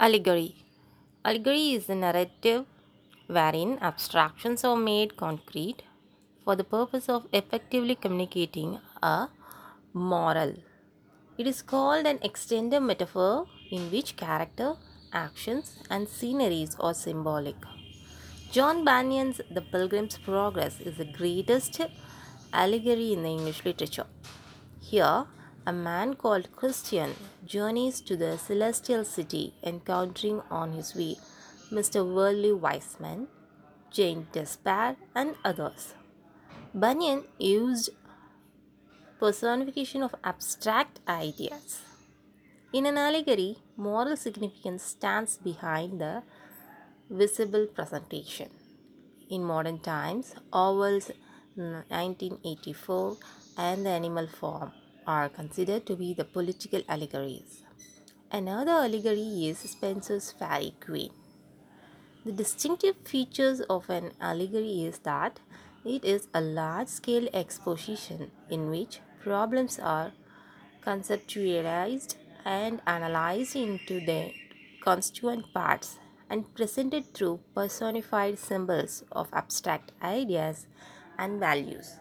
Allegory Allegory is a narrative wherein abstractions are made concrete for the purpose of effectively communicating a moral. It is called an extended metaphor in which character, actions, and sceneries are symbolic. John Bunyan's The Pilgrim's Progress is the greatest allegory in the English literature. Here, a man called Christian journeys to the celestial city, encountering on his way Mr. Worldly Wiseman, Giant Despair, and others. Bunyan used personification of abstract ideas. In an allegory, moral significance stands behind the visible presentation. In modern times, Orwell's 1984 and the animal farm are considered to be the political allegories. Another allegory is Spenser's Faerie Queene. The distinctive features of an allegory is that it is a large scale exposition in which problems are conceptualized and analyzed into their constituent parts and presented through personified symbols of abstract ideas and values.